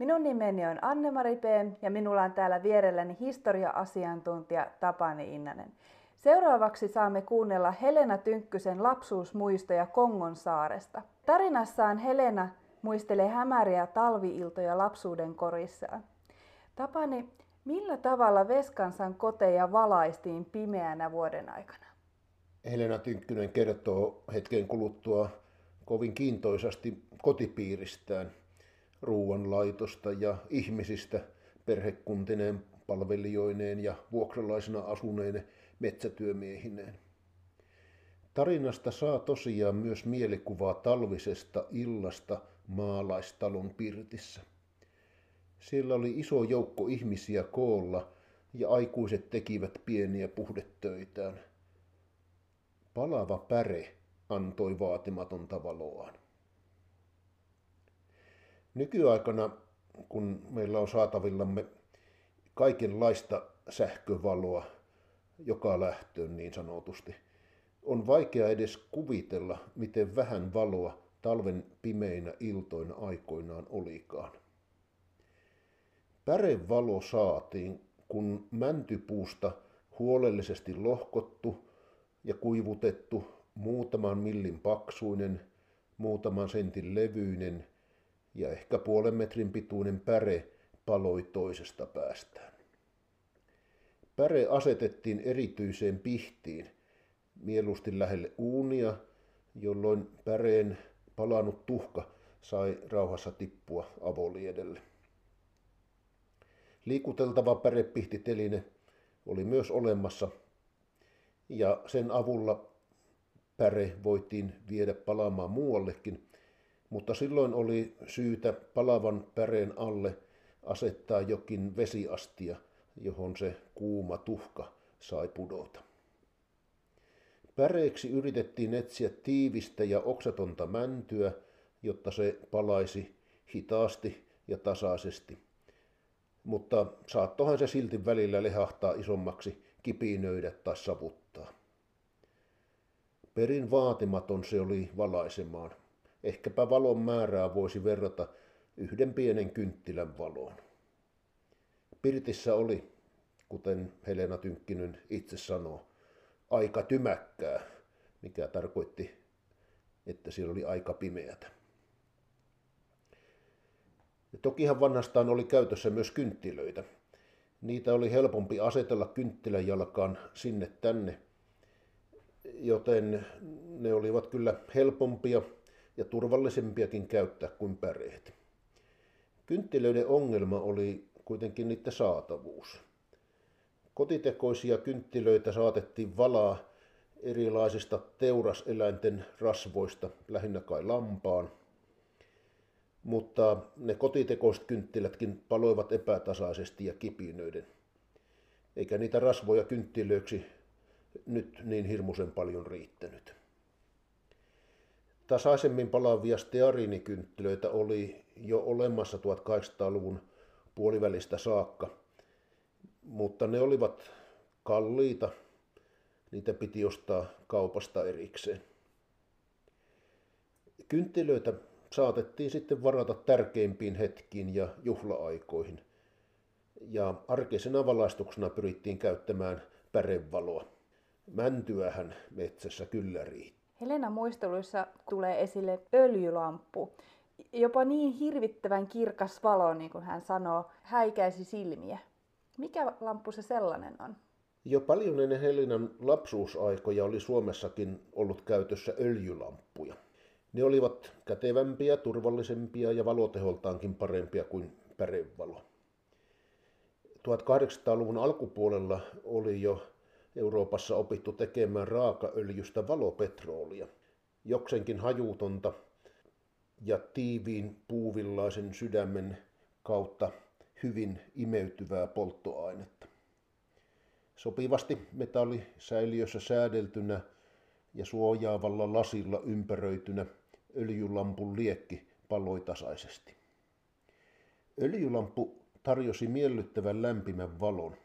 Minun nimeni on Anne-Mari P. ja minulla on täällä vierelläni historia-asiantuntija Tapani Innanen. Seuraavaksi saamme kuunnella Helena Tynkkysen lapsuusmuistoja Kongon saaresta. Tarinassaan Helena muistelee hämäriä talviiltoja lapsuuden korissaan. Tapani, millä tavalla Veskansan koteja valaistiin pimeänä vuoden aikana? Helena Tynkkynen kertoo hetken kuluttua kovin kiintoisasti kotipiiristään – ruoanlaitosta ja ihmisistä perhekuntineen, palvelijoineen ja vuokralaisena asuneen metsätyömiehineen. Tarinasta saa tosiaan myös mielikuvaa talvisesta illasta maalaistalon pirtissä. Siellä oli iso joukko ihmisiä koolla ja aikuiset tekivät pieniä puhdetöitään. Palava päre antoi vaatimatonta valoaan. Nykyaikana, kun meillä on saatavillamme kaikenlaista sähkövaloa joka lähtöön niin sanotusti, on vaikea edes kuvitella, miten vähän valoa talven pimeinä iltoina aikoinaan olikaan. Pärevalo saatiin, kun mäntypuusta huolellisesti lohkottu ja kuivutettu muutaman millin paksuinen, muutaman sentin levyinen – ja ehkä puolen metrin pituinen päre paloi toisesta päästään. Päre asetettiin erityiseen pihtiin, mieluusti lähelle uunia, jolloin päreen palanut tuhka sai rauhassa tippua avoliedelle. Liikuteltava pärepihtiteline oli myös olemassa, ja sen avulla päre voitiin viedä palaamaan muuallekin – mutta silloin oli syytä palavan päreen alle asettaa jokin vesiastia, johon se kuuma tuhka sai pudota. Päreeksi yritettiin etsiä tiivistä ja oksatonta mäntyä, jotta se palaisi hitaasti ja tasaisesti. Mutta saattohan se silti välillä lehahtaa isommaksi, kipinöidä tai savuttaa. Perin vaatimaton se oli valaisemaan. Ehkäpä valon määrää voisi verrata yhden pienen kynttilän valoon. Pirtissä oli, kuten Helena Tynkkinen itse sanoo, aika tymäkkää, mikä tarkoitti, että siellä oli aika pimeätä. Ja tokihan vanhastaan oli käytössä myös kynttilöitä. Niitä oli helpompi asetella kynttilän jalkaan sinne tänne, joten ne olivat kyllä helpompia ja turvallisempiakin käyttää kuin päreet. Kynttilöiden ongelma oli kuitenkin niiden saatavuus. Kotitekoisia kynttilöitä saatettiin valaa erilaisista teuraseläinten rasvoista, lähinnä kai lampaan. Mutta ne kotitekoiset kynttilätkin paloivat epätasaisesti ja kipinöiden. Eikä niitä rasvoja kynttilöiksi nyt niin hirmuisen paljon riittänyt. Tasaisemmin palavia steariinikynttilöitä oli jo olemassa 1800-luvun puolivälistä saakka, mutta ne olivat kalliita. Niitä piti ostaa kaupasta erikseen. Kynttilöitä saatettiin sitten varata tärkeimpiin hetkiin ja juhlaaikoihin. Ja arkeisena valaistuksena pyrittiin käyttämään pärevaloa. Mäntyähän metsässä kyllä riitti. Helena muisteluissa tulee esille öljylamppu. Jopa niin hirvittävän kirkas valo, niin kuin hän sanoo, häikäisi silmiä. Mikä lamppu se sellainen on? Jo paljon ennen Helenan lapsuusaikoja oli Suomessakin ollut käytössä öljylamppuja. Ne olivat kätevämpiä, turvallisempia ja valoteholtaankin parempia kuin pärevalo. 1800-luvun alkupuolella oli jo Euroopassa opittu tekemään raakaöljystä valopetroolia, joksenkin hajutonta ja tiiviin puuvillaisen sydämen kautta hyvin imeytyvää polttoainetta. Sopivasti metallisäiliössä säädeltynä ja suojaavalla lasilla ympäröitynä öljylampun liekki paloi tasaisesti. Öljylampu tarjosi miellyttävän lämpimän valon,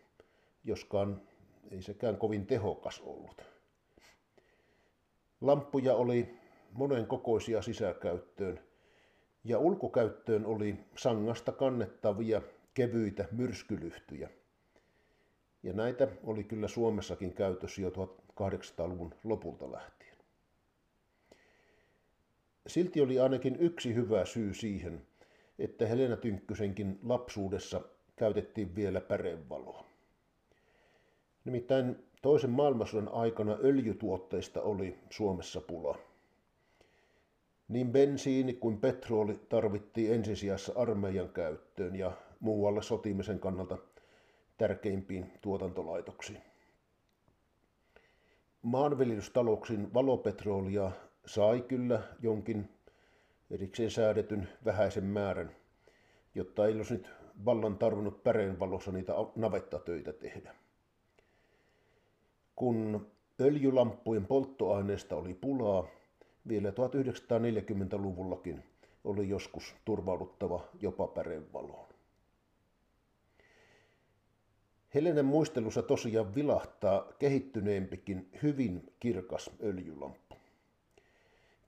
joskaan ei sekään kovin tehokas ollut. Lamppuja oli monen kokoisia sisäkäyttöön ja ulkokäyttöön oli sangasta kannettavia kevyitä myrskylyhtyjä. Ja näitä oli kyllä Suomessakin käytössä jo 1800-luvun lopulta lähtien. Silti oli ainakin yksi hyvä syy siihen, että Helena Tynkkysenkin lapsuudessa käytettiin vielä pärevaloa. Nimittäin toisen maailmansodan aikana öljytuotteista oli Suomessa pula. Niin bensiini kuin petroli tarvittiin ensisijassa armeijan käyttöön ja muualle sotimisen kannalta tärkeimpiin tuotantolaitoksiin. Maanviljelystalouksin valopetrolia sai kyllä jonkin erikseen säädetyn vähäisen määrän, jotta ei olisi nyt vallan tarvinnut päreen valossa niitä navettatöitä tehdä. Kun öljylamppujen polttoaineesta oli pulaa, vielä 1940-luvullakin oli joskus turvauduttava jopa pärevaloon. Helenen muistelussa tosiaan vilahtaa kehittyneempikin hyvin kirkas öljylamppu.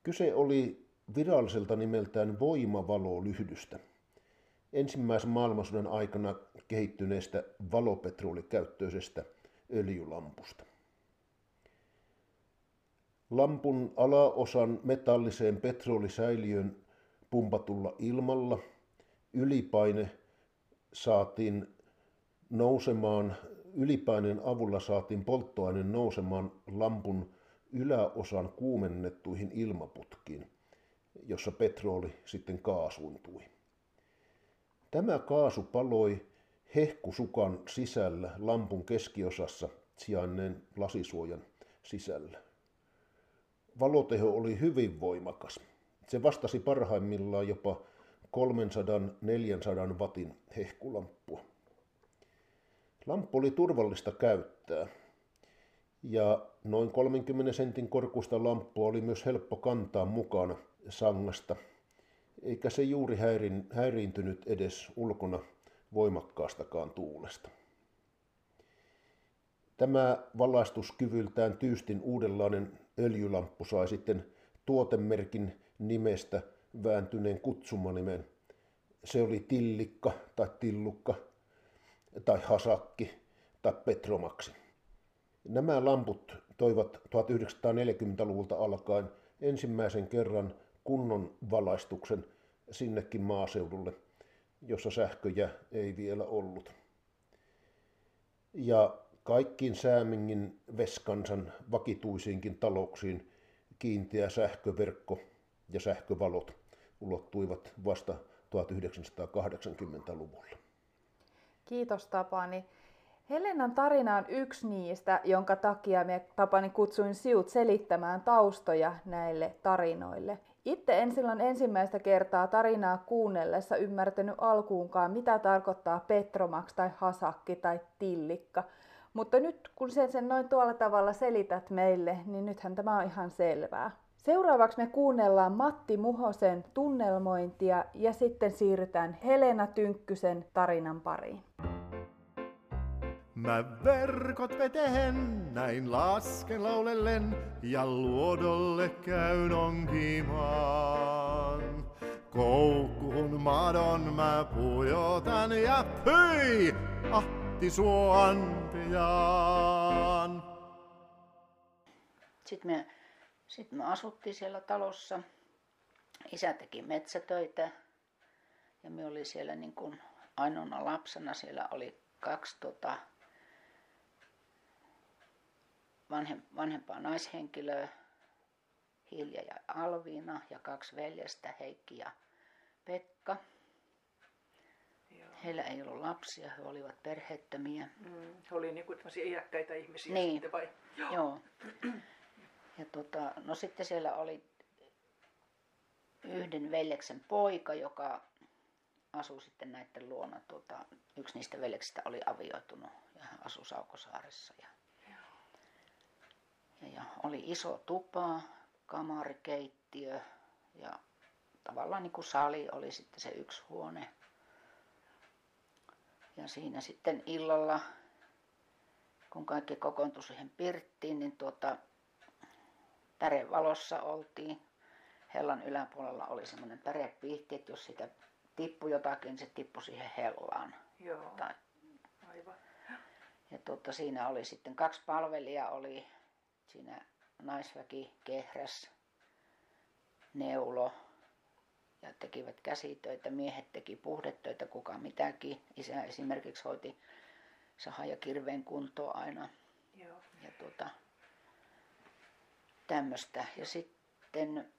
Kyse oli viralliselta nimeltään voimavalolyhdystä, ensimmäisen maailmansodan aikana kehittyneestä valopetrolikäyttöisestä öljylampusta. Lampun alaosan metalliseen petrolisäiliön pumpatulla ilmalla ylipaine saatiin nousemaan, ylipaineen avulla saatiin polttoaine nousemaan lampun yläosan kuumennettuihin ilmaputkiin, jossa petroli sitten kaasuntui. Tämä kaasu paloi hehkusukan sisällä lampun keskiosassa sijainneen lasisuojan sisällä. Valoteho oli hyvin voimakas. Se vastasi parhaimmillaan jopa 300-400 watin hehkulamppua. Lamppu oli turvallista käyttää ja noin 30 sentin korkuista lamppua oli myös helppo kantaa mukana sangasta, eikä se juuri häirin, häiriintynyt edes ulkona voimakkaastakaan tuulesta. Tämä valaistuskyvyltään tyystin uudenlainen öljylamppu sai sitten tuotemerkin nimestä vääntyneen kutsumanimen. Se oli tillikka tai tillukka tai hasakki tai petromaksi. Nämä lamput toivat 1940-luvulta alkaen ensimmäisen kerran kunnon valaistuksen sinnekin maaseudulle, jossa sähköjä ei vielä ollut. Ja kaikkiin Säämingin Veskansan vakituisiinkin talouksiin kiinteä sähköverkko ja sähkövalot ulottuivat vasta 1980-luvulla. Kiitos Tapani. Helenan tarina on yksi niistä, jonka takia me Tapani kutsuin siut selittämään taustoja näille tarinoille. Itse en silloin ensimmäistä kertaa tarinaa kuunnellessa ymmärtänyt alkuunkaan, mitä tarkoittaa Petromax tai Hasakki tai Tillikka. Mutta nyt kun sen, sen noin tuolla tavalla selität meille, niin nythän tämä on ihan selvää. Seuraavaksi me kuunnellaan Matti Muhosen tunnelmointia ja sitten siirrytään Helena Tynkkysen tarinan pariin. Mä verkot vetehen näin lasken laulellen ja luodolle käyn onkimaan. Koukkuun madon mä pujotan ja hyi, ahti suontiaan. Sitten me, sit me asuttiin siellä talossa. Isä teki metsätöitä ja me oli siellä niin kuin ainoana lapsena. Siellä oli kaksi tota, vanhem, vanhempaa naishenkilöä, Hilja ja Alviina ja kaksi veljestä, Heikki ja Pekka. Heillä ei ollut lapsia, he olivat perheettömiä. Mm, he olivat niinku iäkkäitä ihmisiä niin. sitten vai? Joo. Joo. Ja tota, no sitten siellä oli yhden veljeksen poika, joka asui sitten näiden luona. Tuota, yksi niistä veljeksistä oli avioitunut ja hän asui Saukosaaressa. Ja, ja, ja oli iso tupa, kamari, keittiö ja tavallaan niin kuin sali oli sitten se yksi huone. Ja siinä sitten illalla, kun kaikki kokoontui siihen pirttiin, niin tuota, pärevalossa oltiin. Hellan yläpuolella oli semmoinen pärepihti, että jos sitä tippui jotakin, niin se tippui siihen hellaan. Joo. Tai, Aivan. ja tuota, siinä oli sitten kaksi palvelijaa, oli siinä naisväki kehräs, neulo ja tekivät käsitöitä. Miehet teki puhdetöitä, kuka mitäkin. Isä esimerkiksi hoiti sahan ja kirveen kuntoa aina Joo. ja tuota, tämmöistä. Ja sitten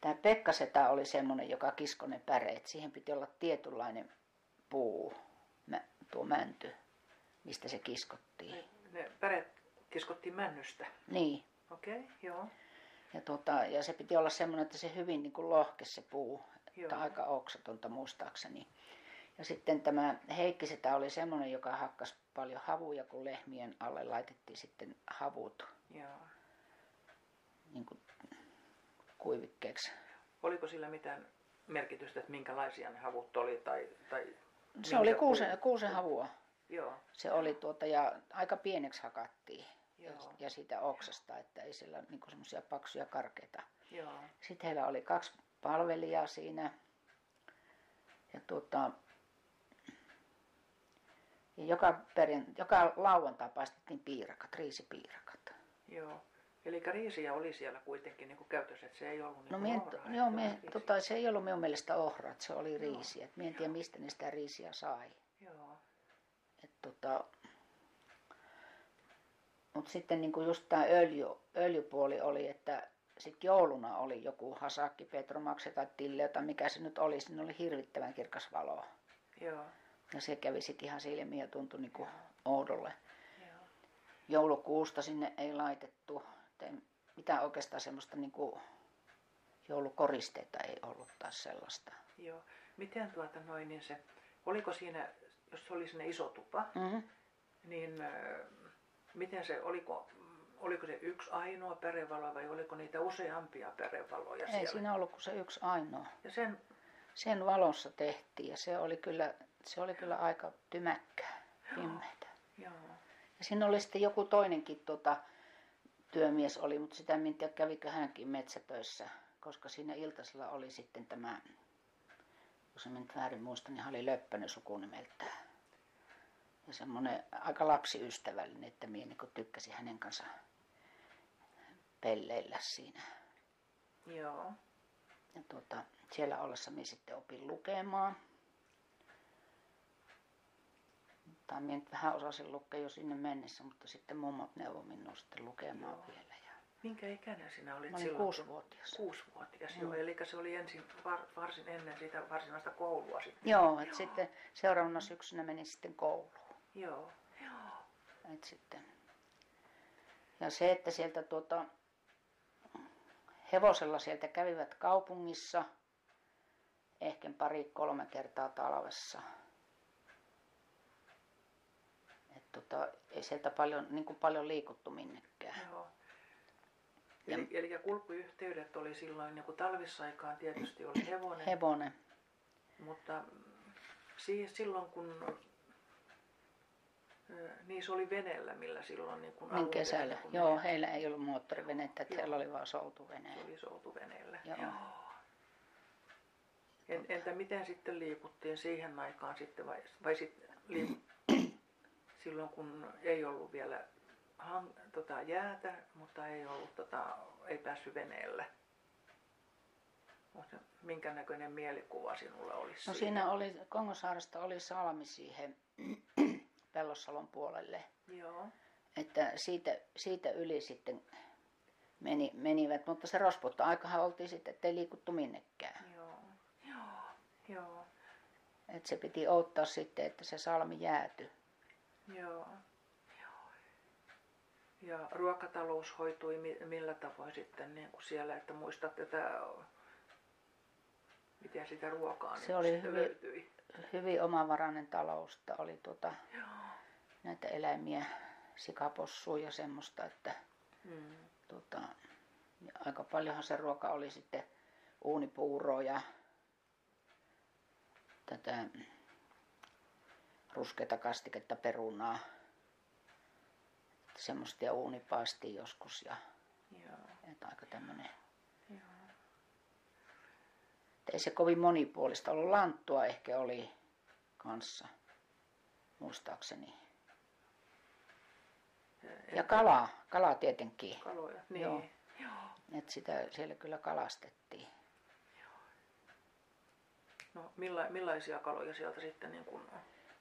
tämä Pekkasetä oli semmoinen, joka kiskoi ne päreet. Siihen piti olla tietynlainen puu, mä, tuo mänty, mistä se kiskottiin. Ne, ne päret kiskottiin männystä. Niin. Okei, okay, joo. Ja, tuota, ja se piti olla semmoinen, että se hyvin niin kuin lohkesi se puu, Joo. että aika oksatonta muistaakseni. Ja sitten tämä Heikki sitä oli semmoinen, joka hakkas paljon havuja, kun lehmien alle laitettiin sitten havut Joo. niin kuin kuivikkeeksi. Oliko sillä mitään merkitystä, että minkälaisia ne havut oli? Tai, tai Se oli kuusen, kuusen havua. Joo, Se oli tuota, ja aika pieneksi hakattiin. Ja, Joo. ja siitä oksasta, että ei sillä niin semmoisia paksuja karkeita. joo, Sitten heillä oli kaksi palvelijaa siinä. Ja tuota, ja joka, perin, joka lauantai paistettiin piirakat, riisipiirakat. joo. Eli riisiä oli siellä kuitenkin niin käytössä, että se ei ollut niin No kuin mie, ohraa, joo, että mie, oli riisiä. tota, se ei ollut minun mielestä ohrat, se oli riisiä. Mie en tiedä, mistä ne sitä riisiä sai. Joo, Et tota, mutta sitten niinku just tämä öljy, öljypuoli oli, että sitten jouluna oli joku Hasakki, Petromaksi tai Tille, tai mikä se nyt oli, siinä oli hirvittävän kirkas valo. joo, Ja se kävi sitten ihan silmiin ja tuntui niinku oudolle. joo. Joulukuusta sinne ei laitettu, mitään oikeastaan semmoista niinku joulukoristeita ei ollut taas sellaista. Joo. Miten tuota noin, niin se, oliko siinä, jos se oli sinne iso tupa, Mm-hmm. niin miten se, oliko, oliko se yksi ainoa pärevalo vai oliko niitä useampia pärevaloja Ei siellä? siinä ollut kuin se yksi ainoa. Ja sen, sen valossa tehtiin ja se oli kyllä, se oli kyllä aika tymäkkää, pimeätä. joo, Ja siinä oli sitten joku toinenkin tota, työmies oli, mutta sitä en tiedä kävikö hänkin metsätöissä, koska siinä iltasella oli sitten tämä, jos en nyt väärin muista, niin hän oli Löppönen sukunimeltään. Ja semmoinen aika lapsiystävällinen, että minä niin tykkäsin hänen kanssa pelleillä siinä. joo, Ja tuota, siellä ollessa minä sitten opin lukemaan. Tai minä nyt vähän osasin lukea jo sinne mennessä, mutta sitten mummot neuvoi minua sitten lukemaan Joo. vielä. Ja Minkä ikäinen sinä olit Mä olin silloin? kuusivuotias. Kuusivuotias, Mm. joo. Eli se oli ensin var, varsin ennen sitä varsinaista koulua sitten. Joo, että sitten seuraavana syksynä menin sitten kouluun. Joo, joo, Et sitten. Ja se, että sieltä tuota, hevosella sieltä kävivät kaupungissa ehkä pari kolme kertaa talvessa. Et tota, ei sieltä paljon, niin kuin paljon liikuttu minnekään. joo. Ja- Eli, eli kulkuyhteydet oli silloin, niin kuin talvisaikaan tietysti oli hevonen, Hevonen. mutta siihen silloin kun ö, niissä oli veneellä, millä silloin niin kuin Niin kesällä. kun Joo, ne- heillä ei ollut moottorivenettä, että Joo. heillä oli vain soutuvene. Se oli soutuveneellä. Joo. En, entä miten sitten liikuttiin siihen aikaan sitten vai, vai sit liik- silloin kun ei ollut vielä hang, tota, jäätä, mutta ei ollut tota, ei päässyt veneelle? Mutta minkä näköinen mielikuva sinulla olisi No siinä oli, Kongosaaresta oli salmi siihen Pellossalon puolelle. Joo, Että siitä, siitä yli sitten meni, menivät, mutta se rosputta aikahan oltiin sitten, ettei liikuttu minnekään. joo, joo, joo, Että se piti odottaa sitten, että se salmi jäätyi. joo. joo. Ja ruokatalous hoitui mi- millä tavoin sitten niin kuin siellä, että muistat tätä Miten sitä ruokaa Se nyt oli hyvin- löytyi? Hyvin omavarainen talous, että oli tuota, Joo. näitä eläimiä, sikapossua ja semmoista, että Mm. tota, ja aika paljonhan se ruoka oli sitten uunipuuroa ja tätä ruskeata kastiketta perunaa. Semmoista ja uunipaistiin joskus ja Joo. että aika tämmönen. Ei se kovin monipuolista ollut. Lanttua ehkä oli kanssa, muistaakseni. Ja kala, kala tietenkin. Kaloja. Niin. Joo. Joo. Että sitä siellä kyllä kalastettiin. No milla, millaisia kaloja sieltä sitten niin kun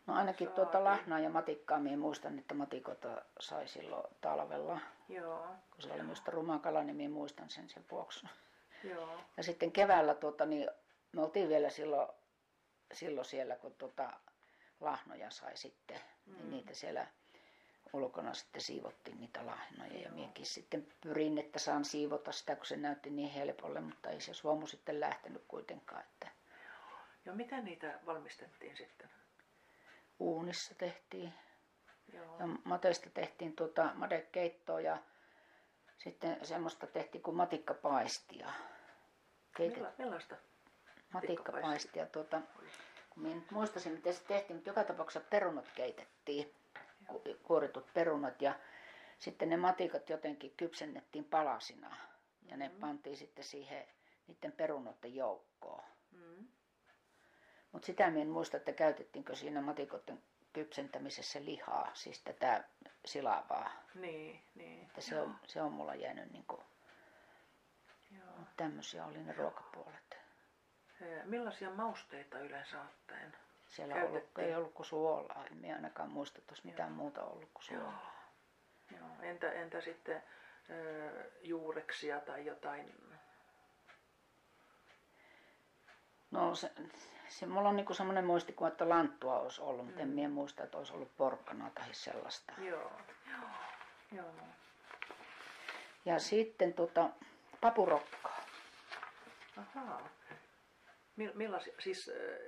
No ainakin Saatiin. tuota lahnaa ja matikkaa, minä muistan, että matikoita sai silloin talvella. Joo. Kun se oli minusta ruma kala, niin minä muistan sen sen vuoksi. Joo. Ja sitten keväällä tuota, niin me oltiin vielä silloin, silloin siellä, kun tuota, lahnoja sai sitten. Mm. Niin niitä siellä ulkona sitten siivottiin niitä lahnoja. Ja minäkin sitten pyrin, että saan siivota sitä, kun se näytti niin helpolle, mutta ei se suomu sitten lähtenyt kuitenkaan. Että Ja miten niitä valmistettiin sitten? uunissa tehtiin Joo. Ja mateista tehtiin tuota madekeittoa ja sitten semmoista tehtiin kuin matikkapaistia. Keitet, Milla, millaista? matikkapaistia. Tuota, kun minä nyt muistaisin, miten se tehtiin, mutta joka tapauksessa perunat keitettiin, ku- kuoritut perunat ja sitten ne matikat jotenkin kypsennettiin palasina ja ne pantiin sitten siihen niiden perunoiden joukkoon. Mm. Mutta sitä minä en muista, että käytettiinkö siinä matikoiden kypsentämisessä lihaa, siis tätä silavaa. Niin, niin. Että se, on, se on mulla jäänyt niin kuin. Tämmöisiä oli ne ruokapuolet. Millaisia mausteita yleensä ottaen? Siellä ollut, Käytettiin. ei ollut kuin suolaa. En minä ainakaan muista, että olisi mitään muuta ollut kuin suolaa. Joo. Entä, entä sitten ö, juureksia tai jotain? No se, se mulla on niinku semmoinen muistikuva, että lanttua olisi ollut, mutta en minä muista, että olisi ollut porkkanaa tai sellaista. Joo. Joo. Joo. Ja sitten tota, papurokkaa. Ahaa. Mil- Millaisia, siis ö,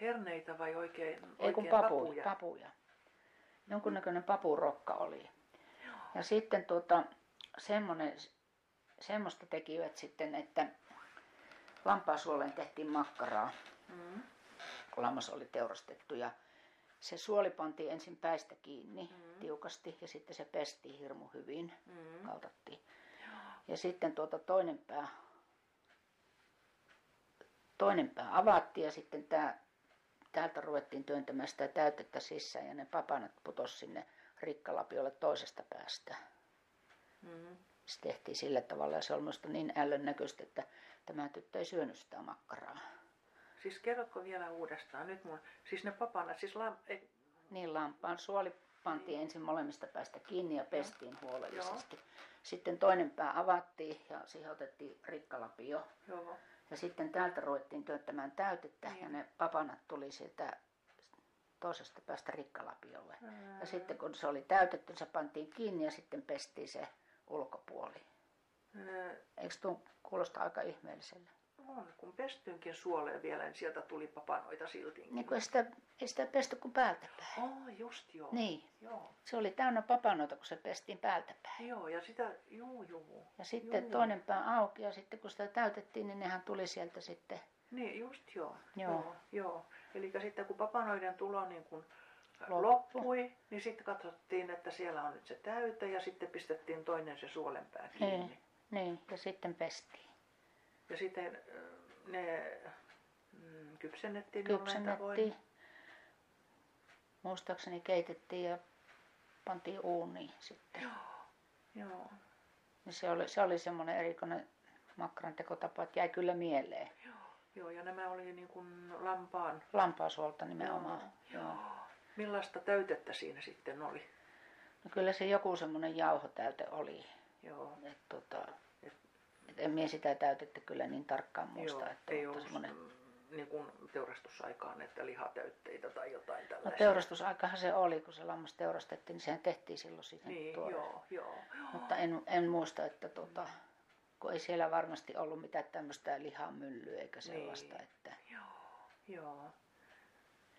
herneitä vai oikein, Ei kun oikein papuja. papuja? papuja. Jonkunnäköinen papurokka oli. Ja sitten tuota, semmoinen, semmoista tekivät sitten, että lampaasuoleen tehtiin makkaraa, Mm. kun lammas oli teurastettu. Ja se suoli pantiin ensin päistä kiinni mm. tiukasti ja sitten se pestiin hirmu hyvin, Mm. kaltattiin. Ja sitten tuota toinen pää, toinen pää avattiin ja sitten tää, täältä ruvettiin työntämään sitä täytettä sisään ja ne papanat putos sinne rikkalapiolle toisesta päästä. Mm. Se tehtiin sillä tavalla ja se oli minusta niin ällön näköistä, että tämä tyttö ei syönyt sitä makkaraa. Siis kerrotko vielä uudestaan? Nyt mun, siis ne papanat, siis lam, ei, Niin lampaan suoli pantiin ensin molemmista päästä kiinni ja pestiin huolellisesti. Sitten toinen pää avattiin ja siihen otettiin rikkalapio. joo, Ja sitten täältä ruvettiin työttämään täytettä ja ne papanat tuli sieltä toisesta päästä rikkalapiolle. Ja sitten kun se oli täytetty, se pantiin kiinni ja sitten pestiin se ulkopuoli. Ö, Eikö tuo kuulosta aika ihmeelliselle? On, kun pestynkin suoleen vielä, niin sieltä tuli papanoita siltiinkin. Niin kuin ei sitä, ei sitä pesty kuin päältä päin. Oh, just joo. Niin. Joo. Se oli täynnä papanoita, kun se pestiin päältä päin. Joo, ja sitä, juu, juu. Ja sitten Juu. toinen pää auki ja sitten kun sitä täytettiin, niin nehän tuli sieltä sitten. Niin, just joo. Joo. Joo. joo. Eli sitten kun papanoiden tulo niin kun Loppu. loppui, niin sitten katsottiin, että siellä on nyt se täyte ja sitten pistettiin toinen se suolenpää kiinni. Niin, niin, ja sitten pestiin. Ja sitten ö, ne mm, kypsennettiin. Kypsennettiin. Muistaakseni keitettiin ja pantiin uuniin sitten. Joo, Niin se oli, se oli semmoinen erikoinen makkaran tekotapa, että jäi kyllä mieleen. joo, ja nämä oli niin kuin lampaan. Lampaasuolta nimenomaan. Joo. Joo. Millaista täytettä siinä sitten oli? No kyllä se joku semmoinen jauhotäyte oli. Joo, Et, tota, en mie sitä täytettä kyllä niin tarkkaan muista. joo että, ei ollut semmoinen, niin kuin teurastusaikaan, että lihatäytteitä tai jotain no tällaista. teurastusaikahan se oli, kun se lammas teurastettiin, niin sehän tehtiin silloin siihen Niin, tuore. joo, joo. Mutta en, en muista, että tota, kun ei siellä varmasti ollut mitään tämmöistä lihamyllyä eikä sellaista, Niin. että Joo. Joo.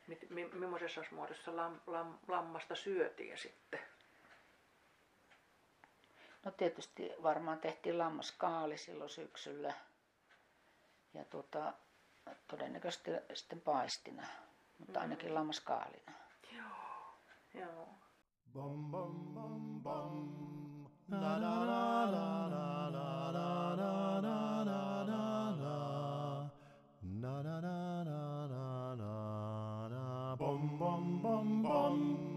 Mit, mi, millaisessa muodossa lam, lam, lammasta syötiin sitten? No tietysti varmaan tehtiin lammaskaali silloin syksyllä ja tuota, todennäköisesti sitten paistina, mutta ainakin lammaskaalina. Joo. Joo. Na na na na na na na. Bum bum bum bum.